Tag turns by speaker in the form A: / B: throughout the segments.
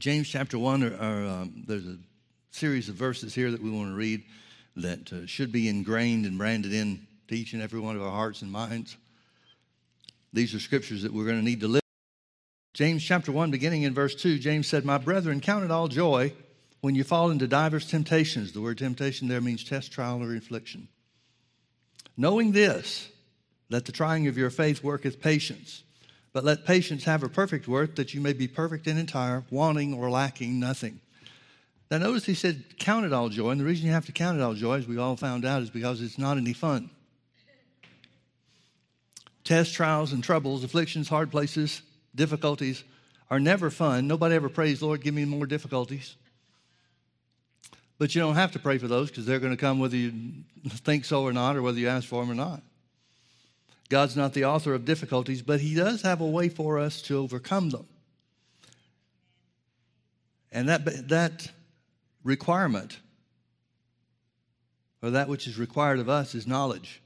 A: James chapter 1, or, or, um, there's a series of verses here that we want to read that uh, should be ingrained and branded in to each and every one of our hearts and minds. These are scriptures that we're going to need to live. James chapter 1, beginning in verse 2, James said, My brethren, count it all joy when you fall into divers temptations. The word temptation there means test, trial, or affliction. Knowing this, that the trying of your faith worketh patience. But let patience have a perfect work, that you may be perfect and entire, wanting or lacking nothing. Now, notice he said, Count it all joy. And the reason you have to count it all joy, as we all found out, is because it's not any fun. Tests, trials, and troubles, afflictions, hard places, difficulties are never fun. Nobody ever prays, Lord, give me more difficulties. But you don't have to pray for those because they're going to come whether you think so or not, or whether you ask for them or not. God's not the author of difficulties, but He does have a way for us to overcome them. And that, that requirement, or that which is required of us, is knowledge.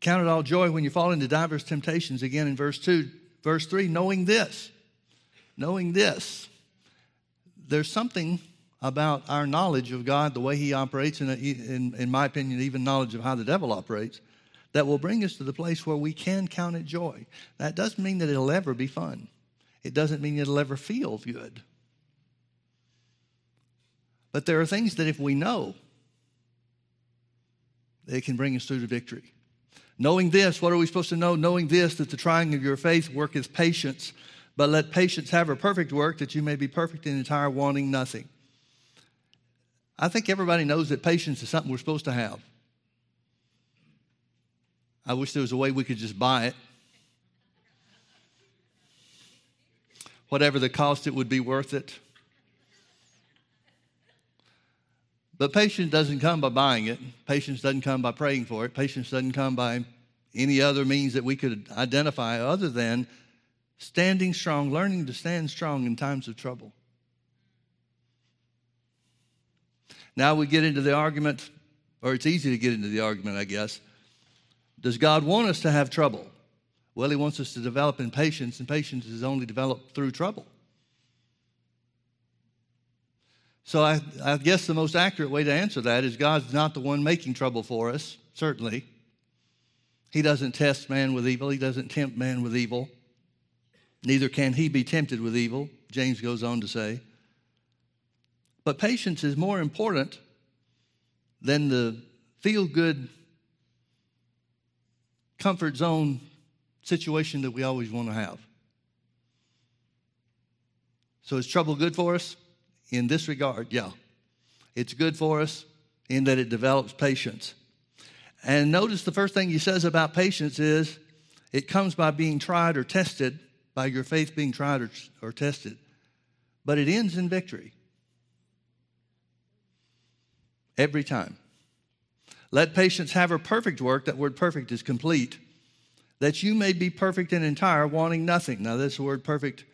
A: Count it all joy when you fall into diverse temptations, again in verse 2. Verse 3 knowing this, knowing this. There's something about our knowledge of God, the way He operates, and in, in my opinion, even knowledge of how the devil operates, that will bring us to the place where we can count it joy. That doesn't mean that it'll ever be fun. It doesn't mean it'll ever feel good. But there are things that if we know, they can bring us through to victory. Knowing this, what are we supposed to know? Knowing this, that the trying of your faith worketh patience, but let patience have her perfect work, that you may be perfect and entire, wanting nothing. I think everybody knows that patience is something we're supposed to have. I wish there was a way we could just buy it. Whatever the cost, it would be worth it. But patience doesn't come by buying it. Patience doesn't come by praying for it. Patience doesn't come by any other means that we could identify other than standing strong, learning to stand strong in times of trouble. Now we get into the argument, or it's easy to get into the argument, I guess, does God want us to have trouble? Well, He wants us to develop in patience, and patience is only developed through trouble. So I, I, guess the most accurate way to answer that is God's not the one making trouble for us, certainly. He doesn't test man with evil, He doesn't tempt man with evil. Neither can he be tempted with evil, James goes on to say. But patience is more important than the feel good comfort zone situation that we always want to have. So is trouble good for us? In this regard, yeah. It's good for us in that it develops patience. And notice the first thing he says about patience is it comes by being tried or tested, by your faith being tried or, or tested. But it ends in victory. Every time. Let patience have her perfect work. That word perfect is complete. That you may be perfect and entire, wanting nothing. Now, this word perfect,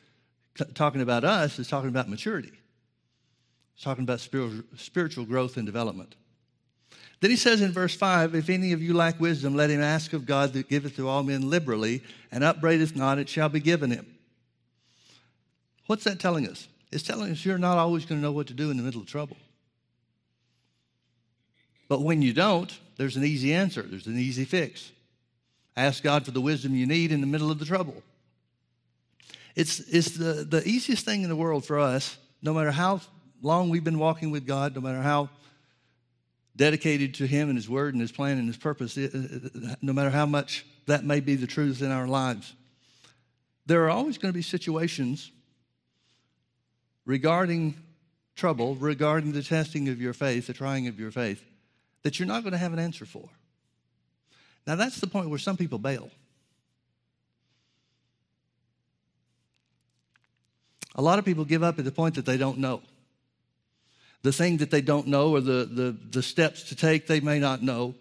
A: talking about us, is talking about maturity. It's talking about spiritual growth and development. Then he says in verse 5 If any of you lack wisdom, let him ask of God that giveth to all men liberally, and upbraideth not, it shall be given him. What's that telling us? It's telling us you're not always going to know what to do in the middle of trouble. But when you don't, there's an easy answer, there's an easy fix. Ask God for the wisdom you need in the middle of the trouble. It's, it's the, the easiest thing in the world for us, no matter how long we've been walking with God, no matter how dedicated to Him and His Word and His plan and His purpose, no matter how much that may be the truth in our lives. There are always going to be situations regarding trouble, regarding the testing of your faith, the trying of your faith, that you're not going to have an answer for. Now, that's the point where some people bail. A lot of people give up at the point that they don't know. The thing that they don't know or the, the, the steps to take they may not know.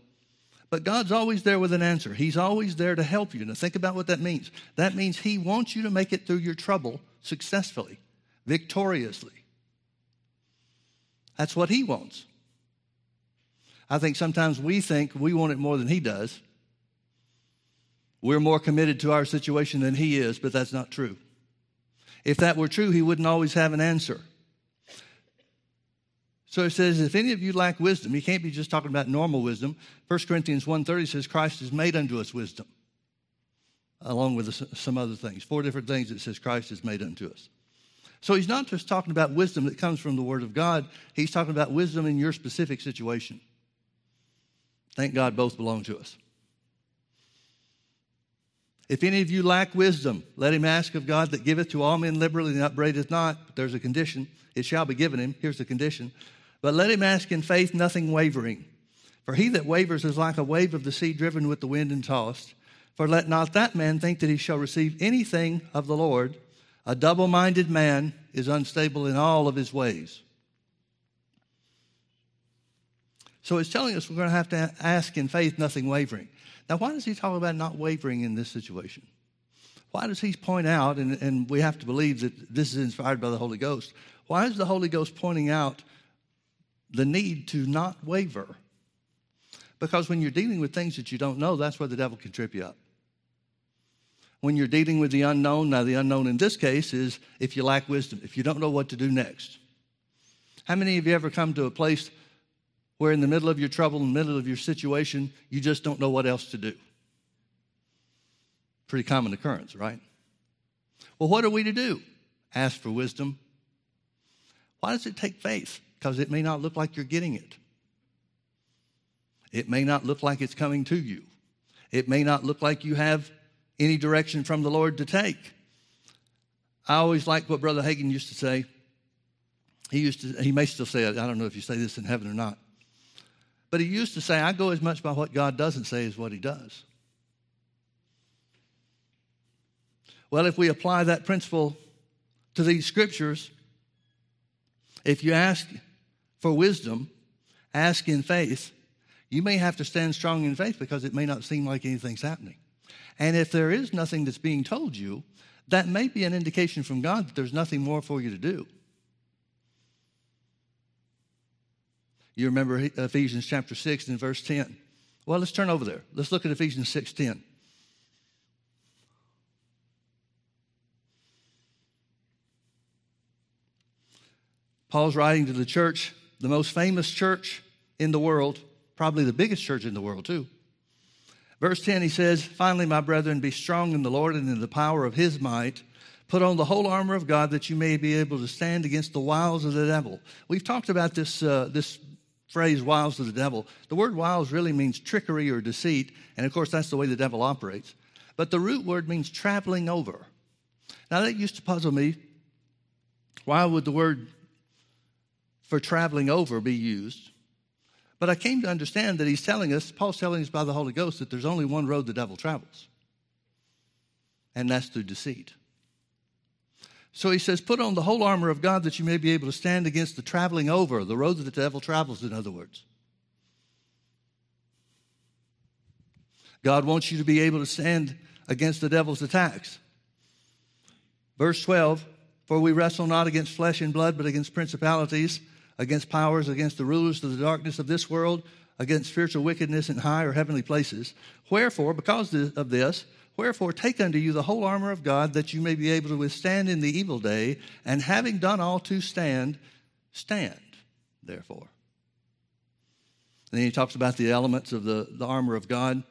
A: But God's always there with an answer. He's always there to help you. Now, think about what that means. That means He wants you to make it through your trouble successfully, victoriously. That's what He wants. I think sometimes we think we want it more than He does. We're more committed to our situation than He is, but that's not true. If that were true, He wouldn't always have an answer. So it says, if any of you lack wisdom, he can't be just talking about normal wisdom. 1 Corinthians 1.30 says, Christ has made unto us wisdom, along with some other things. Four different things it says Christ has made unto us. So he's not just talking about wisdom that comes from the Word of God, he's talking about wisdom in your specific situation. Thank God both belong to us. If any of you lack wisdom, let him ask of God that giveth to all men liberally and upbraideth not. But there's a condition. It shall be given him. Here's the condition. But let him ask in faith, nothing wavering. For he that wavers is like a wave of the sea driven with the wind and tossed. For let not that man think that he shall receive anything of the Lord. A double minded man is unstable in all of his ways. So it's telling us we're going to have to ask in faith, nothing wavering. Now, why does he talk about not wavering in this situation? Why does he point out, and, and we have to believe that this is inspired by the Holy Ghost, why is the Holy Ghost pointing out the need to not waver? Because when you're dealing with things that you don't know, that's where the devil can trip you up. When you're dealing with the unknown, now the unknown in this case is if you lack wisdom, if you don't know what to do next. How many of you ever come to a place where in the middle of your trouble, in the middle of your situation, you just don't know what else to do. Pretty common occurrence, right? Well, what are we to do? Ask for wisdom. Why does it take faith? Because it may not look like you're getting it. It may not look like it's coming to you. It may not look like you have any direction from the Lord to take. I always like what Brother Hagin used to say. He used to, he may still say it. I don't know if you say this in heaven or not. But he used to say, I go as much by what God doesn't say as what he does. Well, if we apply that principle to these scriptures, if you ask for wisdom, ask in faith, you may have to stand strong in faith because it may not seem like anything's happening. And if there is nothing that's being told you, that may be an indication from God that there's nothing more for you to do. You remember Ephesians chapter 6 and verse 10. Well, let's turn over there. Let's look at Ephesians 6:10. Paul's writing to the church, the most famous church in the world, probably the biggest church in the world, too. Verse 10, he says, Finally, my brethren, be strong in the Lord and in the power of his might. Put on the whole armor of God that you may be able to stand against the wiles of the devil. We've talked about this, uh, this phrase wiles of the devil. The word wiles really means trickery or deceit, and of course, that's the way the devil operates. But the root word means traveling over. Now, that used to puzzle me. Why would the word for traveling over be used? But I came to understand that he's telling us, Paul's telling us by the Holy Ghost, that there's only one road the devil travels, and that's through deceit. So he says, Put on the whole armor of God that you may be able to stand against the traveling over, the road that the devil travels, in other words. God wants you to be able to stand against the devil's attacks. Verse 12 For we wrestle not against flesh and blood, but against principalities, against powers, against the rulers of the darkness of this world, against spiritual wickedness in high or heavenly places. Wherefore, because of this, Wherefore, take unto you the whole armor of God, that you may be able to withstand in the evil day, and having done all to stand, stand, therefore. And then he talks about the elements of the, the armor of God.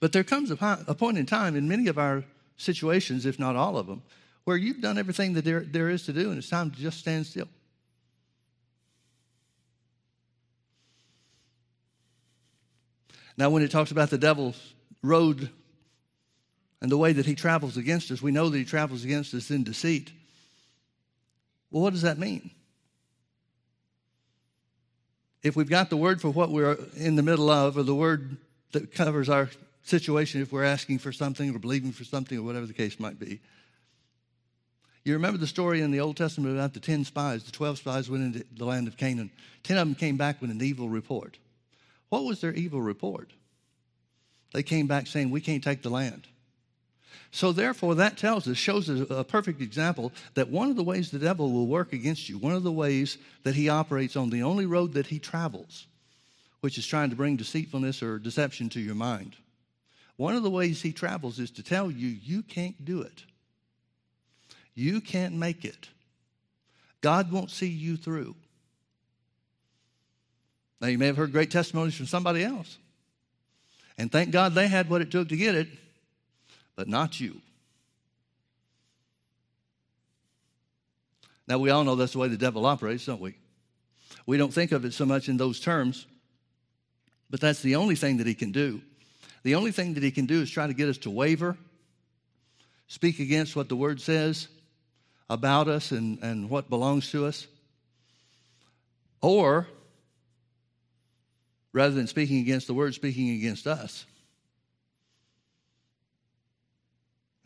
A: But there comes a, a point in time in many of our situations, if not all of them, where you've done everything that there, there is to do, and it's time to just stand still. Now, when it talks about the devil's road and the way that he travels against us, we know that he travels against us in deceit. Well, what does that mean? If we've got the word for what we're in the middle of, or the word that covers our situation if we're asking for something or believing for something or whatever the case might be. You remember the story in the Old Testament about the 10 spies, the 12 spies went into the land of Canaan. 10 of them came back with an evil report. What was their evil report? They came back saying, We can't take the land. So, therefore, that tells us, shows us a perfect example that one of the ways the devil will work against you, one of the ways that he operates on the only road that he travels, which is trying to bring deceitfulness or deception to your mind. One of the ways he travels is to tell you, you can't do it. You can't make it. God won't see you through. Now, you may have heard great testimonies from somebody else. And thank God they had what it took to get it, but not you. Now, we all know that's the way the devil operates, don't we? We don't think of it so much in those terms, but that's the only thing that he can do. The only thing that he can do is try to get us to waver, speak against what the word says about us and, and what belongs to us. Or rather than speaking against the word, speaking against us.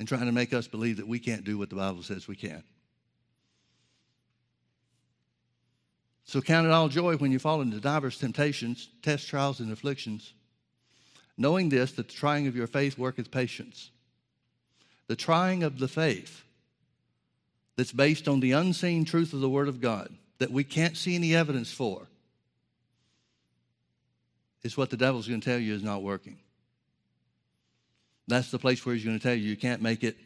A: And trying to make us believe that we can't do what the Bible says we can. So count it all joy when you fall into diverse temptations, tests, trials, and afflictions, knowing this, that the trying of your faith worketh patience. The trying of the faith that's based on the unseen truth of the Word of God that we can't see any evidence for is what the devil's going to tell you is not working. That's the place where he's going to tell you you can't make it.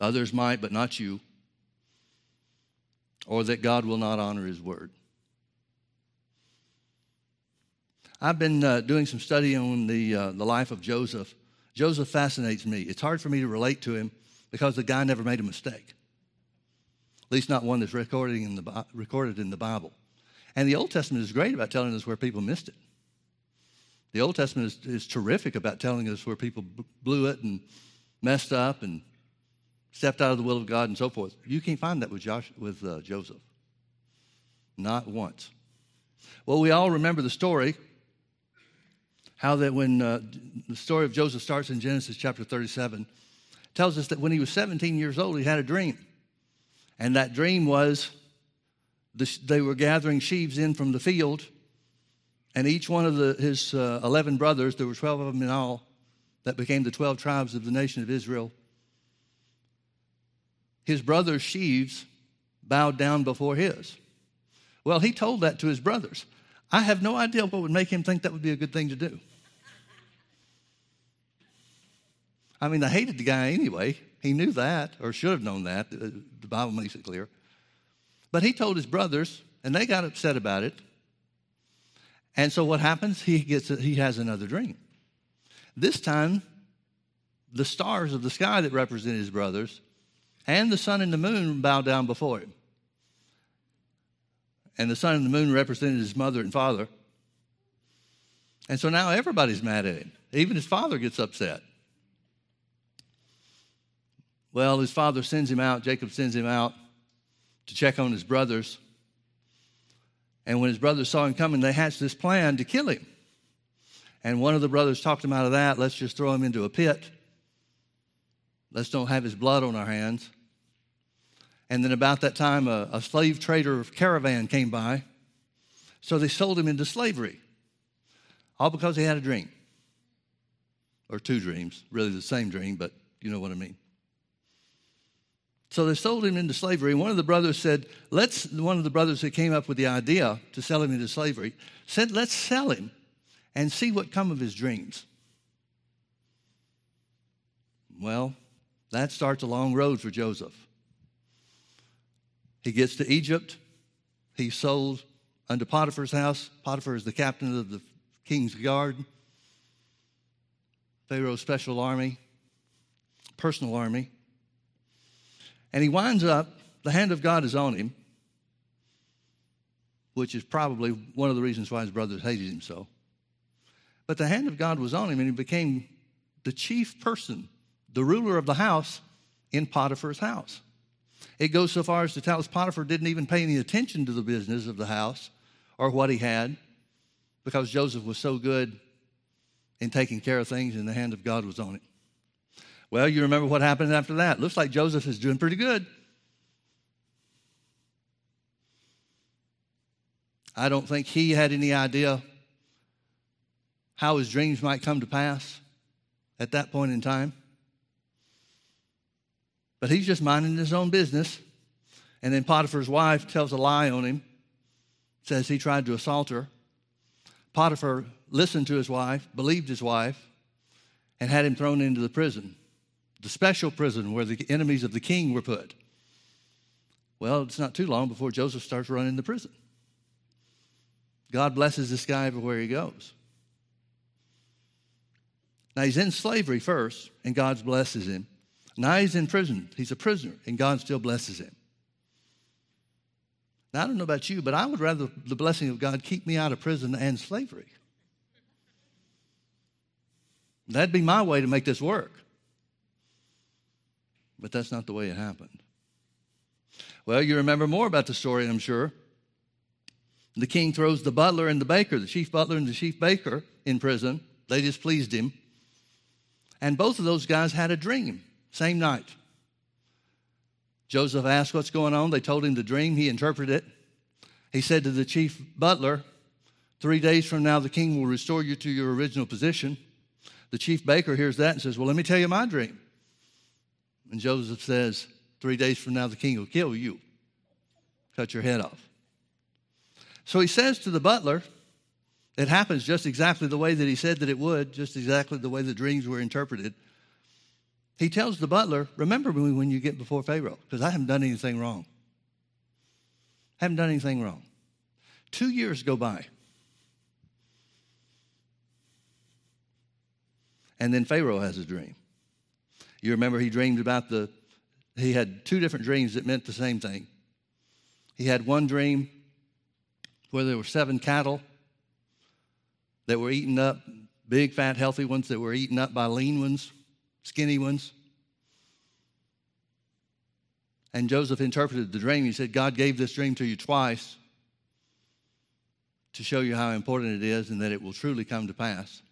A: Others might, but not you. Or that God will not honor his word. I've been uh, doing some study on the, uh, the life of Joseph. Joseph fascinates me. It's hard for me to relate to him because the guy never made a mistake, at least not one that's recorded in the, recorded in the Bible. And the Old Testament is great about telling us where people missed it. The Old Testament is, is terrific about telling us where people blew it and messed up and stepped out of the will of God and so forth. You can't find that with, Josh, with uh, Joseph. Not once. Well, we all remember the story how that when uh, the story of Joseph starts in Genesis chapter 37, tells us that when he was 17 years old, he had a dream. And that dream was the, they were gathering sheaves in from the field, and each one of the, his uh, 11 brothers, there were 12 of them in all, that became the 12 tribes of the nation of Israel. His brother's sheaves bowed down before his. Well, he told that to his brothers. I have no idea what would make him think that would be a good thing to do. I mean, they hated the guy anyway. He knew that, or should have known that. The Bible makes it clear. But he told his brothers, and they got upset about it. And so what happens? He gets a, he has another dream. This time, the stars of the sky that represent his brothers and the sun and the moon bow down before him. And the sun and the moon represented his mother and father. And so now everybody's mad at him. Even his father gets upset. Well, his father sends him out, Jacob sends him out to check on his brothers. And when his brothers saw him coming, they hatched this plan to kill him. And one of the brothers talked him out of that. Let's just throw him into a pit. Let's don't have his blood on our hands. And then about that time, a, a slave trader caravan came by. So they sold him into slavery, all because he had a dream. Or two dreams, really the same dream, but you know what I mean. So they sold him into slavery. And one of the brothers said, let's, one of the brothers that came up with the idea to sell him into slavery said, let's sell him and see what come of his dreams. Well, that starts a long road for Joseph. He gets to Egypt. He's sold unto Potiphar's house. Potiphar is the captain of the king's guard, Pharaoh's special army, personal army. And he winds up, the hand of God is on him, which is probably one of the reasons why his brothers hated him so. But the hand of God was on him, and he became the chief person, the ruler of the house in Potiphar's house. It goes so far as to tell us Potiphar didn't even pay any attention to the business of the house or what he had because Joseph was so good in taking care of things, and the hand of God was on him. Well, you remember what happened after that. Looks like Joseph is doing pretty good. I don't think he had any idea how his dreams might come to pass at that point in time. But he's just minding his own business. And then Potiphar's wife tells a lie on him, says he tried to assault her. Potiphar listened to his wife, believed his wife, and had him thrown into the prison the special prison where the enemies of the king were put. Well, it's not too long before Joseph starts running the prison. God blesses this guy everywhere he goes. Now he's in slavery first, and God blesses him. Now he's in prison. He's a prisoner, and God still blesses him. Now, I don't know about you, but I would rather the blessing of God keep me out of prison and slavery. That'd be my way to make this work. But that's not the way it happened. Well, you remember more about the story, I'm sure. The king throws the butler and the baker, the chief butler and the chief baker, in prison. They displeased him. And both of those guys had a dream, same night. Joseph asked what's going on. They told him the dream. He interpreted it. He said to the chief butler, Three days from now, the king will restore you to your original position. The chief baker hears that and says, Well, let me tell you my dream. And Joseph says, Three days from now, the king will kill you, cut your head off. So he says to the butler, It happens just exactly the way that he said that it would, just exactly the way the dreams were interpreted. He tells the butler, Remember me when you get before Pharaoh, because I haven't done anything wrong. I Haven't done anything wrong. Two years go by. And then Pharaoh has a dream. You remember he dreamed about the, he had two different dreams that meant the same thing. He had one dream where there were seven cattle that were eaten up, big, fat, healthy ones that were eaten up by lean ones, skinny ones. And Joseph interpreted the dream. He said, God gave this dream to you twice to show you how important it is and that it will truly come to pass.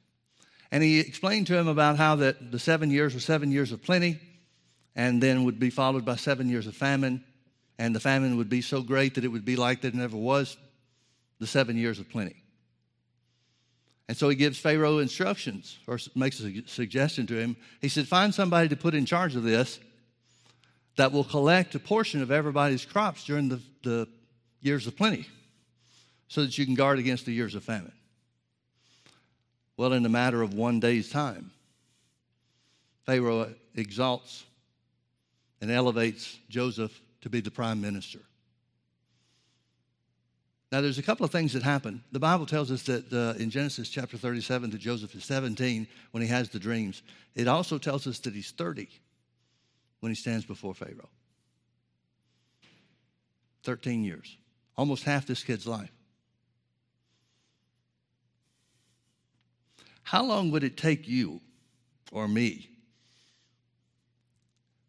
A: And he explained to him about how that the seven years were seven years of plenty and then would be followed by seven years of famine. And the famine would be so great that it would be like there never was the seven years of plenty. And so he gives Pharaoh instructions or makes a suggestion to him. He said, Find somebody to put in charge of this that will collect a portion of everybody's crops during the, the years of plenty so that you can guard against the years of famine. Well, in a matter of one day's time, Pharaoh exalts and elevates Joseph to be the prime minister. Now, there's a couple of things that happen. The Bible tells us that uh, in Genesis chapter 37 that Joseph is 17 when he has the dreams. It also tells us that he's 30 when he stands before Pharaoh. 13 years, almost half this kid's life. How long would it take you or me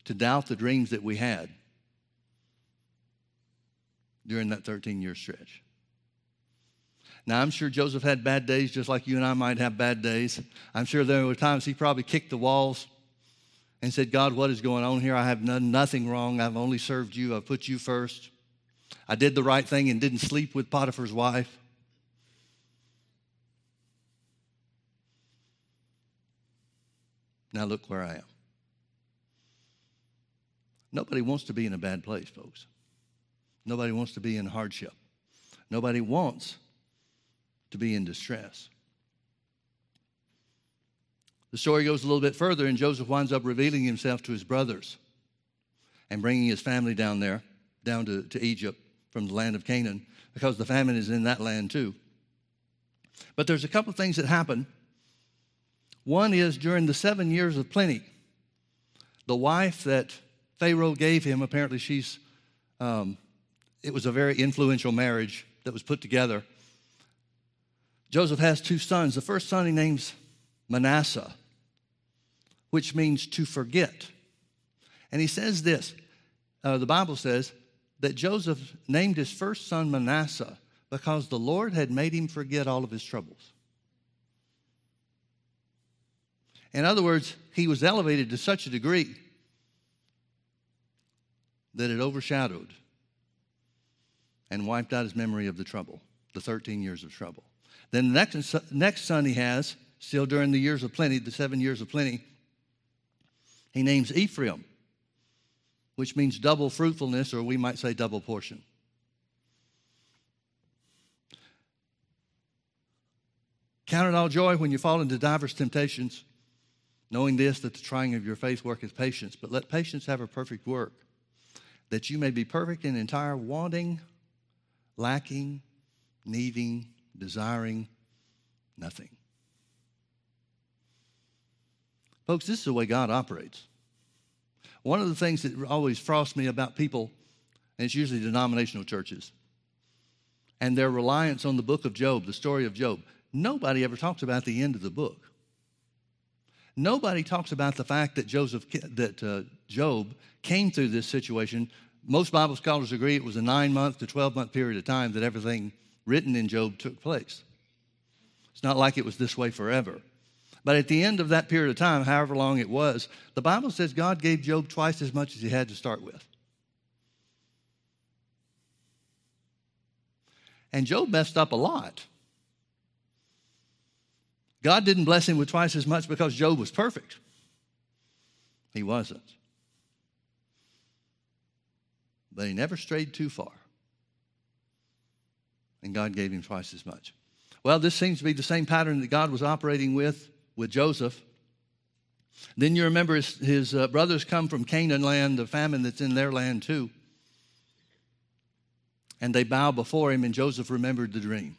A: to doubt the dreams that we had during that 13 year stretch? Now, I'm sure Joseph had bad days just like you and I might have bad days. I'm sure there were times he probably kicked the walls and said, God, what is going on here? I have done nothing wrong. I've only served you. I've put you first. I did the right thing and didn't sleep with Potiphar's wife. Now look where I am. Nobody wants to be in a bad place, folks. Nobody wants to be in hardship. Nobody wants to be in distress. The story goes a little bit further, and Joseph winds up revealing himself to his brothers and bringing his family down there, down to, to Egypt from the land of Canaan, because the famine is in that land too. But there's a couple of things that happen one is during the seven years of plenty, the wife that Pharaoh gave him, apparently she's, um, it was a very influential marriage that was put together. Joseph has two sons. The first son he names Manasseh, which means to forget. And he says this uh, the Bible says that Joseph named his first son Manasseh because the Lord had made him forget all of his troubles. In other words, he was elevated to such a degree that it overshadowed and wiped out his memory of the trouble, the 13 years of trouble. Then the next, next son he has, still during the years of plenty, the seven years of plenty, he names Ephraim, which means double fruitfulness, or we might say double portion. Count it all joy when you fall into diverse temptations knowing this, that the trying of your faith worketh patience, but let patience have a perfect work, that you may be perfect and entire, wanting, lacking, needing desiring nothing. Folks, this is the way God operates. One of the things that always frosts me about people, and it's usually denominational churches, and their reliance on the book of Job, the story of Job. Nobody ever talks about the end of the book. Nobody talks about the fact that Joseph, that uh, Job came through this situation. Most Bible scholars agree it was a nine month to 12 month period of time that everything written in Job took place. It's not like it was this way forever. But at the end of that period of time, however long it was, the Bible says God gave Job twice as much as he had to start with. And Job messed up a lot. God didn't bless him with twice as much because Job was perfect. He wasn't. But he never strayed too far. And God gave him twice as much. Well, this seems to be the same pattern that God was operating with with Joseph. Then you remember his, his uh, brothers come from Canaan land, the famine that's in their land too. And they bow before him, and Joseph remembered the dream.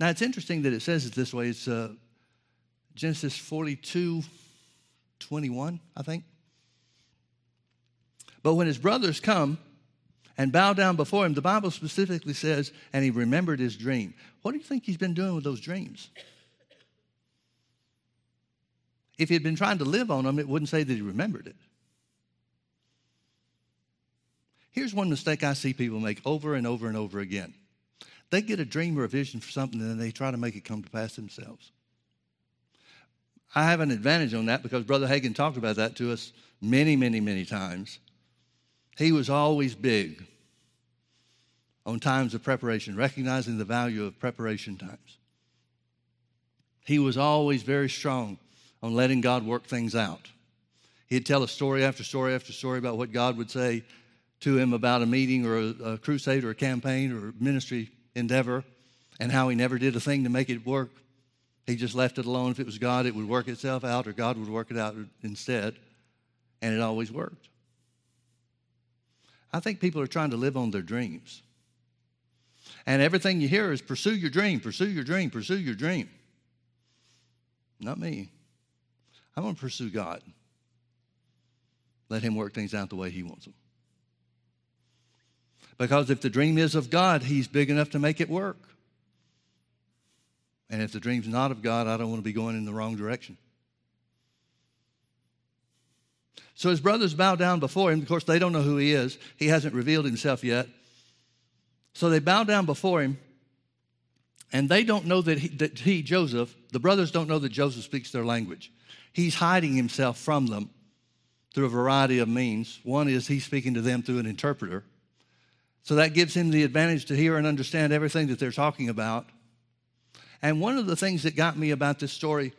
A: Now, it's interesting that it says it this way. It's uh, Genesis 42 21, I think. But when his brothers come and bow down before him, the Bible specifically says, and he remembered his dream. What do you think he's been doing with those dreams? If he had been trying to live on them, it wouldn't say that he remembered it. Here's one mistake I see people make over and over and over again they get a dream or a vision for something and then they try to make it come to pass themselves. I have an advantage on that because Brother Hagin talked about that to us many, many, many times. He was always big on times of preparation, recognizing the value of preparation times. He was always very strong on letting God work things out. He'd tell us story after story after story about what God would say to him about a meeting or a, a crusade or a campaign or ministry endeavor and how he never did a thing to make it work. He just left it alone. If it was God, it would work itself out, or God would work it out instead. And it always worked. I think people are trying to live on their dreams. And everything you hear is pursue your dream, pursue your dream, pursue your dream. Not me. I'm going to pursue God. Let Him work things out the way He wants them. Because if the dream is of God, He's big enough to make it work. And if the dream's not of God, I don't want to be going in the wrong direction. So his brothers bow down before him. Of course, they don't know who he is, he hasn't revealed himself yet. So they bow down before him, and they don't know that he, that he, Joseph, the brothers don't know that Joseph speaks their language. He's hiding himself from them through a variety of means. One is he's speaking to them through an interpreter. So that gives him the advantage to hear and understand everything that they're talking about. And one of the things that got me about this story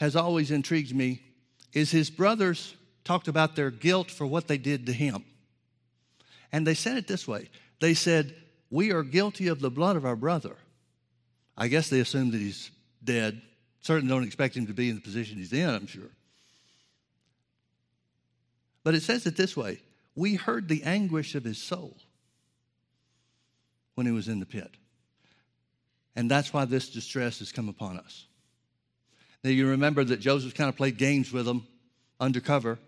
A: has always intrigued me is his brothers talked about their guilt for what they did to him. And they said it this way they said, We are guilty of the blood of our brother. I guess they assume that he's dead. Certainly don't expect him to be in the position he's in, I'm sure. But it says it this way We heard the anguish of his soul when he was in the pit. And that's why this distress has come upon us. Now, you remember that Joseph kind of played games with them undercover.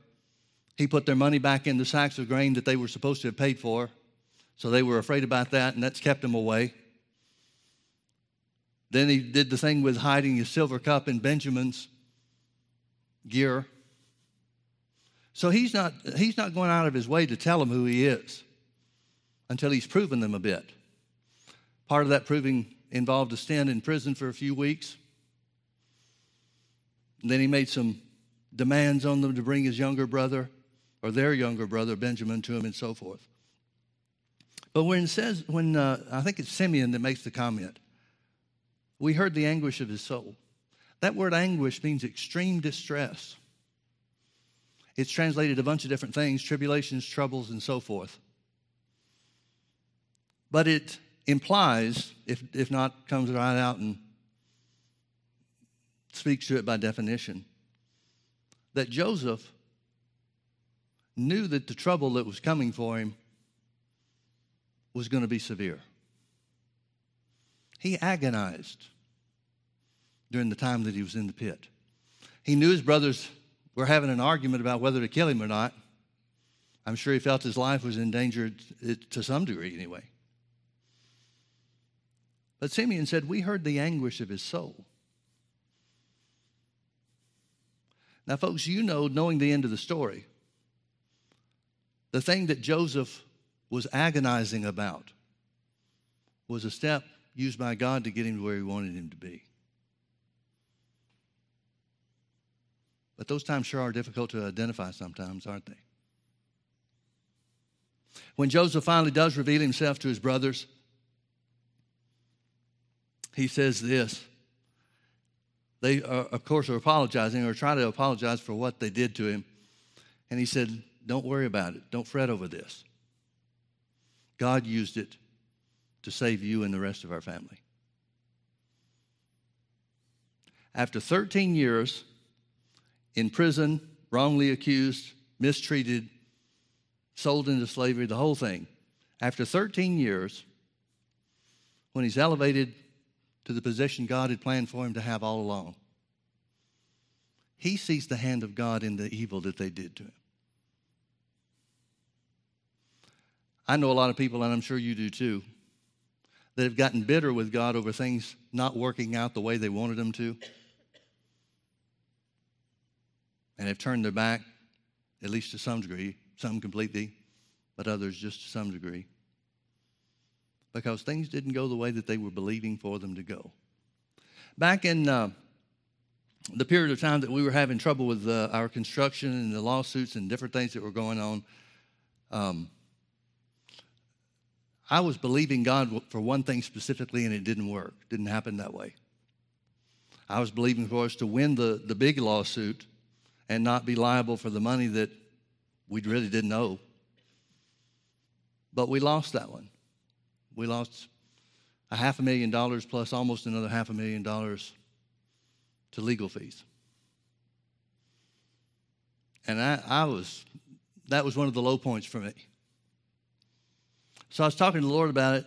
A: He put their money back in the sacks of grain that they were supposed to have paid for. So they were afraid about that, and that's kept them away. Then he did the thing with hiding his silver cup in Benjamin's gear. So he's not, he's not going out of his way to tell them who he is until he's proven them a bit. Part of that proving involved a stint in prison for a few weeks. Then he made some demands on them to bring his younger brother or their younger brother Benjamin to him and so forth. But when it says, when uh, I think it's Simeon that makes the comment, we heard the anguish of his soul. That word anguish means extreme distress. It's translated a bunch of different things tribulations, troubles, and so forth. But it implies, if, if not comes right out and speaks to it by definition, that Joseph knew that the trouble that was coming for him was going to be severe. He agonized during the time that he was in the pit. He knew his brothers were having an argument about whether to kill him or not. I'm sure he felt his life was endangered to some degree, anyway. But Simeon said, We heard the anguish of his soul. Now, folks, you know, knowing the end of the story, the thing that Joseph was agonizing about was a step used by God to get him to where he wanted him to be. But those times sure are difficult to identify sometimes, aren't they? When Joseph finally does reveal himself to his brothers, he says this. They, are, of course, are apologizing or trying to apologize for what they did to him. And he said, Don't worry about it. Don't fret over this. God used it to save you and the rest of our family. After 13 years in prison, wrongly accused, mistreated, sold into slavery, the whole thing, after 13 years, when he's elevated to the position God had planned for him to have all along. He sees the hand of God in the evil that they did to him. I know a lot of people, and I'm sure you do too, that have gotten bitter with God over things not working out the way they wanted them to, and have turned their back, at least to some degree, some completely, but others just to some degree because things didn't go the way that they were believing for them to go. Back in uh, the period of time that we were having trouble with uh, our construction and the lawsuits and different things that were going on, um, I was believing God for one thing specifically, and it didn't work. Didn't happen that way. I was believing for us to win the, the big lawsuit and not be liable for the money that we really didn't owe. But we lost that one. We lost a half a million dollars plus almost another half a million dollars to legal fees. And I, I was, that was one of the low points for me. So I was talking to the Lord about it.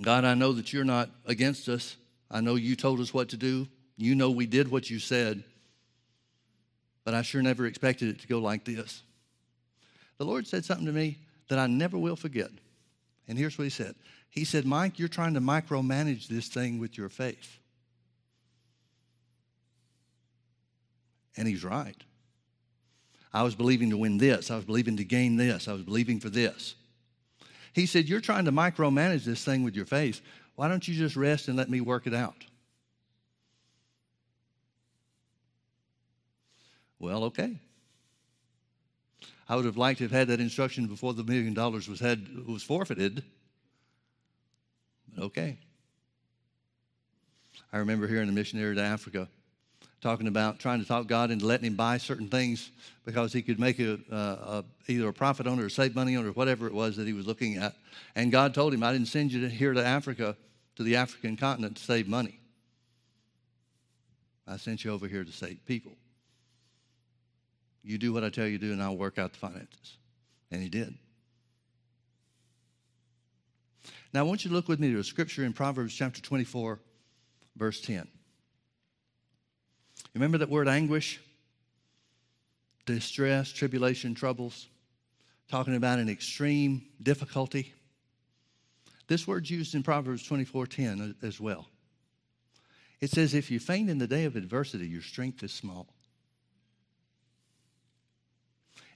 A: God, I know that you're not against us. I know you told us what to do. You know we did what you said. But I sure never expected it to go like this. The Lord said something to me that I never will forget. And here's what he said He said, Mike, you're trying to micromanage this thing with your faith. And he's right. I was believing to win this, I was believing to gain this, I was believing for this. He said, You're trying to micromanage this thing with your faith. Why don't you just rest and let me work it out? Well, okay. I would have liked to have had that instruction before the million dollars was had was forfeited. But okay. I remember hearing a missionary to Africa talking about trying to talk God into letting him buy certain things because he could make a, a, either a profit on it or save money on it or whatever it was that he was looking at. And God told him, I didn't send you here to Africa, to the African continent to save money. I sent you over here to save people. You do what I tell you to do, and I'll work out the finances. And he did. Now, I want you to look with me to a scripture in Proverbs chapter 24, verse 10. Remember that word anguish? Distress, tribulation, troubles. Talking about an extreme difficulty. This word's used in Proverbs 24:10 as well. It says, If you faint in the day of adversity, your strength is small.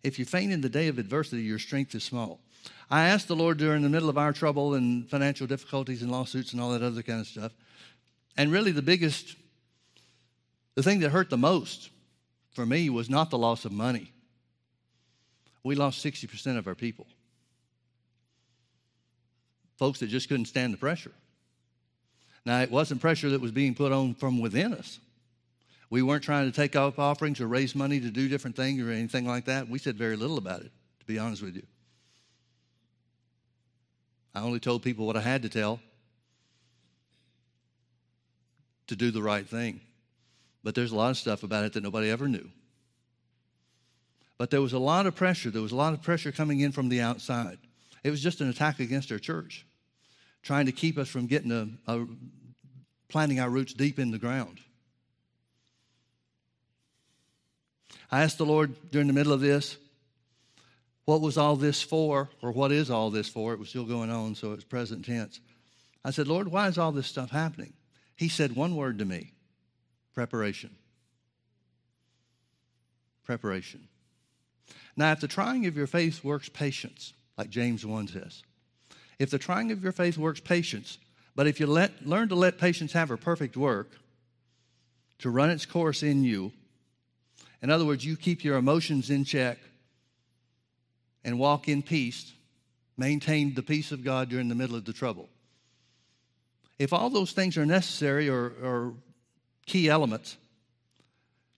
A: If you faint in the day of adversity, your strength is small. I asked the Lord during the middle of our trouble and financial difficulties and lawsuits and all that other kind of stuff. And really, the biggest, the thing that hurt the most for me was not the loss of money. We lost 60% of our people. Folks that just couldn't stand the pressure. Now, it wasn't pressure that was being put on from within us. We weren't trying to take off offerings or raise money to do different things or anything like that. We said very little about it, to be honest with you. I only told people what I had to tell to do the right thing. But there's a lot of stuff about it that nobody ever knew. But there was a lot of pressure. There was a lot of pressure coming in from the outside. It was just an attack against our church trying to keep us from getting a, a planting our roots deep in the ground. I asked the Lord during the middle of this, what was all this for, or what is all this for? It was still going on, so it's present tense. I said, Lord, why is all this stuff happening? He said one word to me preparation. Preparation. Now, if the trying of your faith works patience, like James 1 says, if the trying of your faith works patience, but if you let, learn to let patience have her perfect work, to run its course in you, in other words, you keep your emotions in check and walk in peace, maintain the peace of God during the middle of the trouble. If all those things are necessary or, or key elements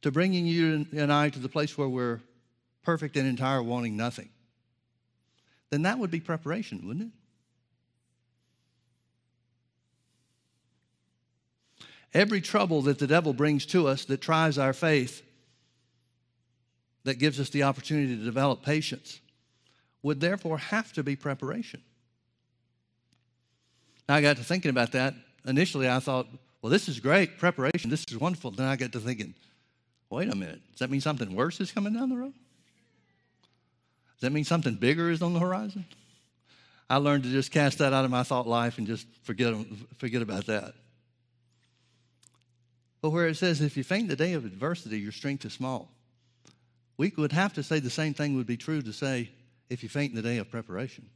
A: to bringing you and I to the place where we're perfect and entire, wanting nothing, then that would be preparation, wouldn't it? Every trouble that the devil brings to us that tries our faith, that gives us the opportunity to develop patience, would therefore have to be preparation. Now I got to thinking about that. Initially, I thought, well, this is great, preparation, this is wonderful. Then I got to thinking, wait a minute, does that mean something worse is coming down the road? Does that mean something bigger is on the horizon? I learned to just cast that out of my thought life and just forget, forget about that. But where it says, if you faint the day of adversity, your strength is small, we would have to say the same thing would be true to say, if you faint in the day of preparation.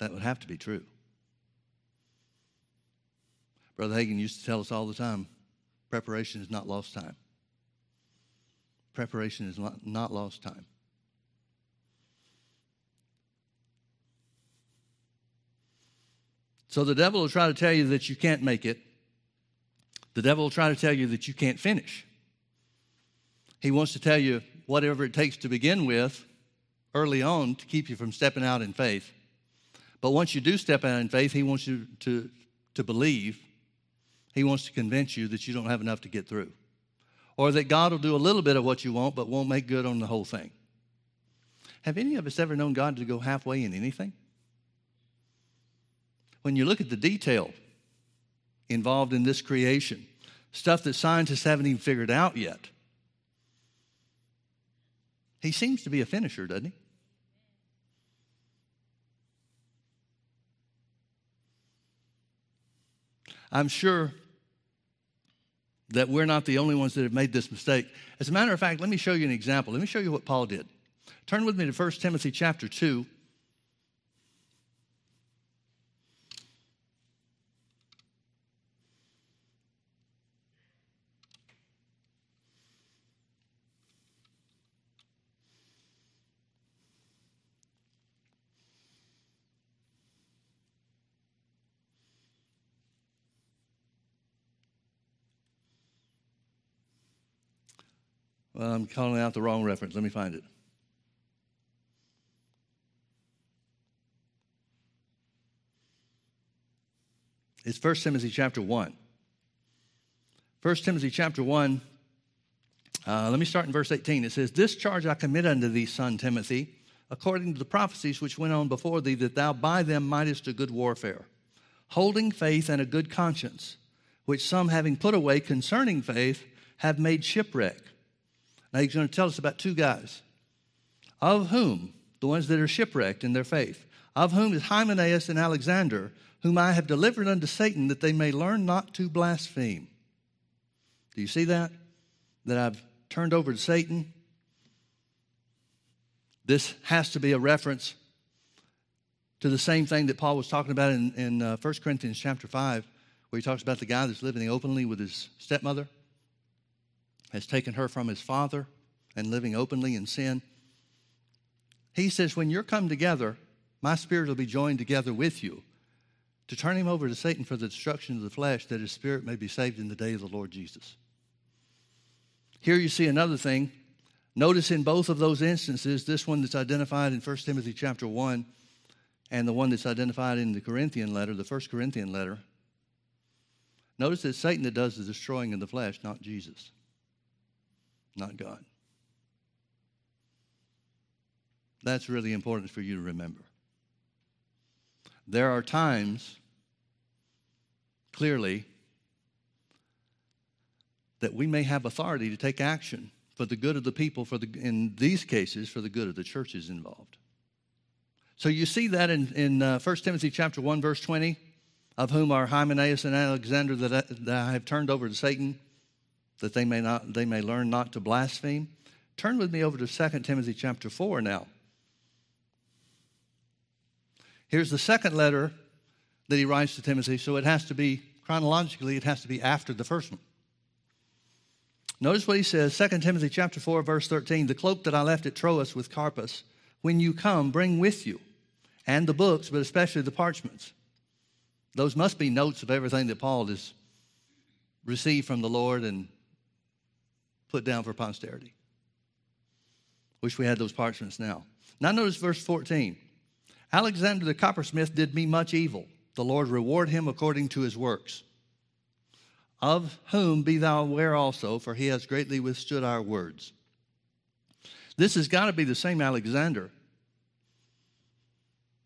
A: That would have to be true. Brother Hagin used to tell us all the time preparation is not lost time. Preparation is not, not lost time. So the devil will try to tell you that you can't make it. The devil will try to tell you that you can't finish. He wants to tell you whatever it takes to begin with early on to keep you from stepping out in faith. But once you do step out in faith, he wants you to, to believe. He wants to convince you that you don't have enough to get through. Or that God will do a little bit of what you want, but won't make good on the whole thing. Have any of us ever known God to go halfway in anything? When you look at the detail involved in this creation, stuff that scientists haven't even figured out yet, he seems to be a finisher, doesn't he? I'm sure that we're not the only ones that have made this mistake. As a matter of fact, let me show you an example. Let me show you what Paul did. Turn with me to 1 Timothy chapter 2. Well, I'm calling out the wrong reference. Let me find it. It's 1 Timothy chapter 1. 1 Timothy chapter 1, uh, let me start in verse 18. It says, This charge I commit unto thee, son Timothy, according to the prophecies which went on before thee, that thou by them mightest a good warfare, holding faith and a good conscience, which some having put away concerning faith have made shipwreck now he's going to tell us about two guys, of whom, the ones that are shipwrecked in their faith, of whom is Hymenaeus and Alexander, whom I have delivered unto Satan, that they may learn not to blaspheme. Do you see that? That I've turned over to Satan. This has to be a reference to the same thing that Paul was talking about in, in uh, 1 Corinthians chapter 5, where he talks about the guy that's living openly with his stepmother has taken her from his father and living openly in sin. He says, When you're come together, my spirit will be joined together with you to turn him over to Satan for the destruction of the flesh, that his spirit may be saved in the day of the Lord Jesus. Here you see another thing. Notice in both of those instances, this one that's identified in 1 Timothy chapter 1 and the one that's identified in the Corinthian letter, the first Corinthian letter. Notice it's Satan that does the destroying of the flesh, not Jesus not God. That's really important for you to remember. There are times, clearly, that we may have authority to take action for the good of the people, for the, in these cases, for the good of the churches involved. So you see that in, in uh, 1 Timothy chapter 1, verse 20, of whom are Hymenaeus and Alexander that I, that I have turned over to Satan, that they may, not, they may learn not to blaspheme. Turn with me over to 2 Timothy chapter 4 now. Here's the second letter that he writes to Timothy, so it has to be, chronologically, it has to be after the first one. Notice what he says, 2 Timothy chapter 4, verse 13, the cloak that I left at Troas with Carpus, when you come, bring with you, and the books, but especially the parchments. Those must be notes of everything that Paul has received from the Lord and put down for posterity. Wish we had those parchments now. Now notice verse 14. Alexander the coppersmith did me much evil. The Lord reward him according to his works. Of whom be thou aware also, for he has greatly withstood our words. This has got to be the same Alexander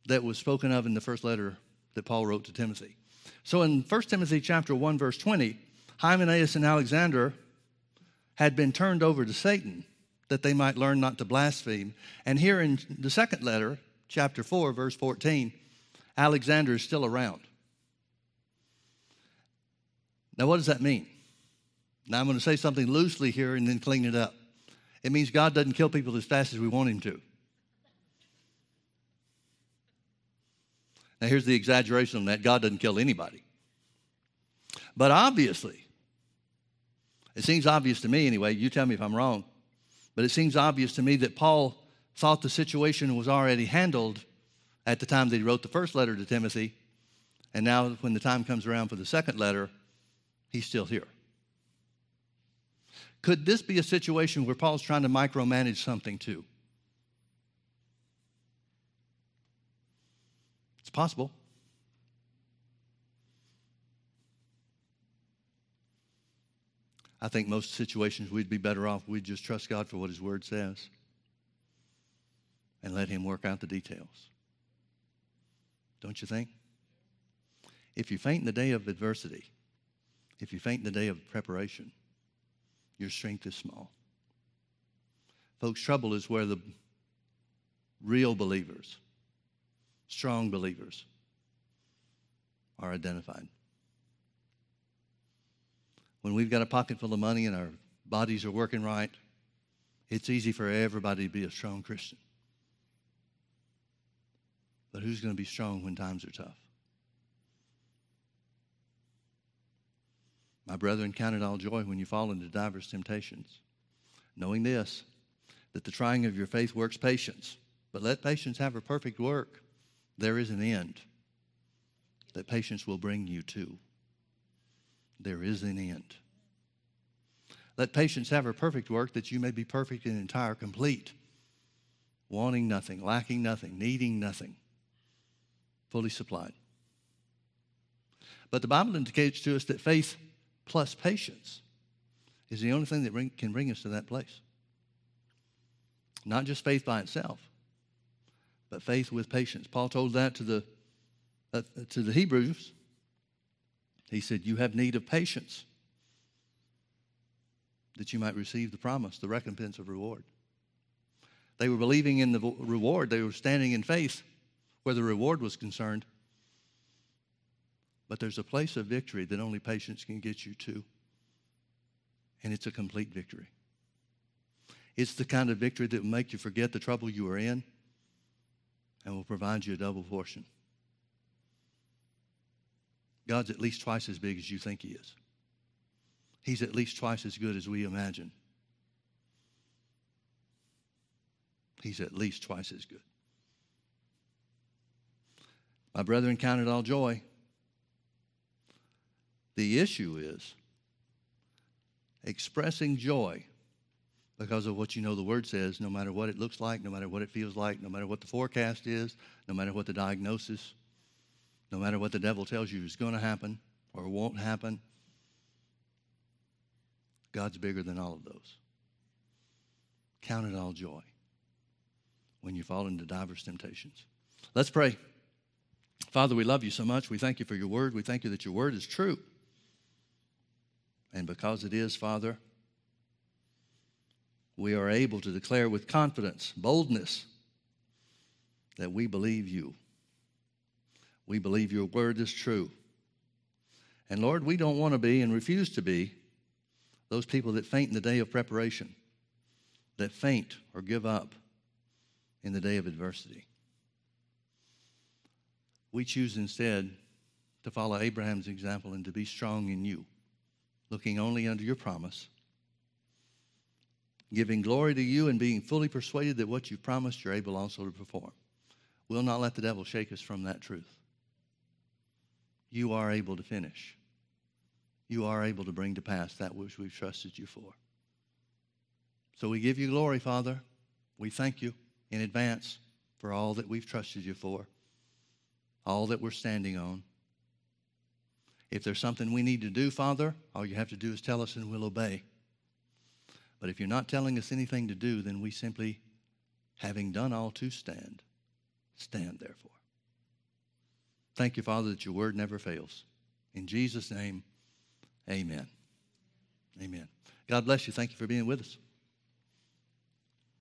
A: that was spoken of in the first letter that Paul wrote to Timothy. So in 1 Timothy chapter 1 verse 20, Hymenaeus and Alexander had been turned over to Satan that they might learn not to blaspheme. And here in the second letter, chapter 4 verse 14, Alexander is still around. Now what does that mean? Now I'm going to say something loosely here and then clean it up. It means God doesn't kill people as fast as we want him to. Now, here's the exaggeration on that God doesn't kill anybody. But obviously, it seems obvious to me anyway, you tell me if I'm wrong, but it seems obvious to me that Paul thought the situation was already handled at the time that he wrote the first letter to Timothy, and now when the time comes around for the second letter, he's still here. Could this be a situation where Paul's trying to micromanage something too? It's possible. I think most situations we'd be better off we'd just trust God for what His Word says and let Him work out the details. Don't you think? If you faint in the day of adversity, if you faint in the day of preparation, your strength is small. Folks, trouble is where the real believers strong believers are identified. When we've got a pocket full of money and our bodies are working right, it's easy for everybody to be a strong Christian. But who's going to be strong when times are tough? My brethren, count it all joy when you fall into diverse temptations, knowing this, that the trying of your faith works patience. But let patience have a perfect work, there is an end that patience will bring you to. There is an end. Let patience have her perfect work that you may be perfect and entire, complete, wanting nothing, lacking nothing, needing nothing, fully supplied. But the Bible indicates to us that faith plus patience is the only thing that bring, can bring us to that place. Not just faith by itself, but faith with patience. Paul told that to the, uh, to the Hebrews. He said, You have need of patience that you might receive the promise, the recompense of reward. They were believing in the reward, they were standing in faith where the reward was concerned. But there's a place of victory that only patience can get you to, and it's a complete victory. It's the kind of victory that will make you forget the trouble you are in and will provide you a double portion. God's at least twice as big as you think He is. He's at least twice as good as we imagine. He's at least twice as good. My brethren, count it all joy. The issue is expressing joy because of what you know the word says, no matter what it looks like, no matter what it feels like, no matter what the forecast is, no matter what the diagnosis, no matter what the devil tells you is going to happen or won't happen. God's bigger than all of those. Count it all joy when you fall into diverse temptations. Let's pray. Father, we love you so much. We thank you for your word. We thank you that your word is true. And because it is, Father, we are able to declare with confidence, boldness, that we believe you. We believe your word is true. And Lord, we don't want to be and refuse to be those people that faint in the day of preparation, that faint or give up in the day of adversity. We choose instead to follow Abraham's example and to be strong in you, looking only under your promise, giving glory to you and being fully persuaded that what you've promised you're able also to perform. We'll not let the devil shake us from that truth. You are able to finish. You are able to bring to pass that which we've trusted you for. So we give you glory, Father. We thank you in advance for all that we've trusted you for all that we're standing on. If there's something we need to do, Father, all you have to do is tell us and we'll obey. But if you're not telling us anything to do, then we simply, having done all to stand, stand therefore. Thank you, Father, that your word never fails. In Jesus' name, amen. Amen. God bless you. Thank you for being with us.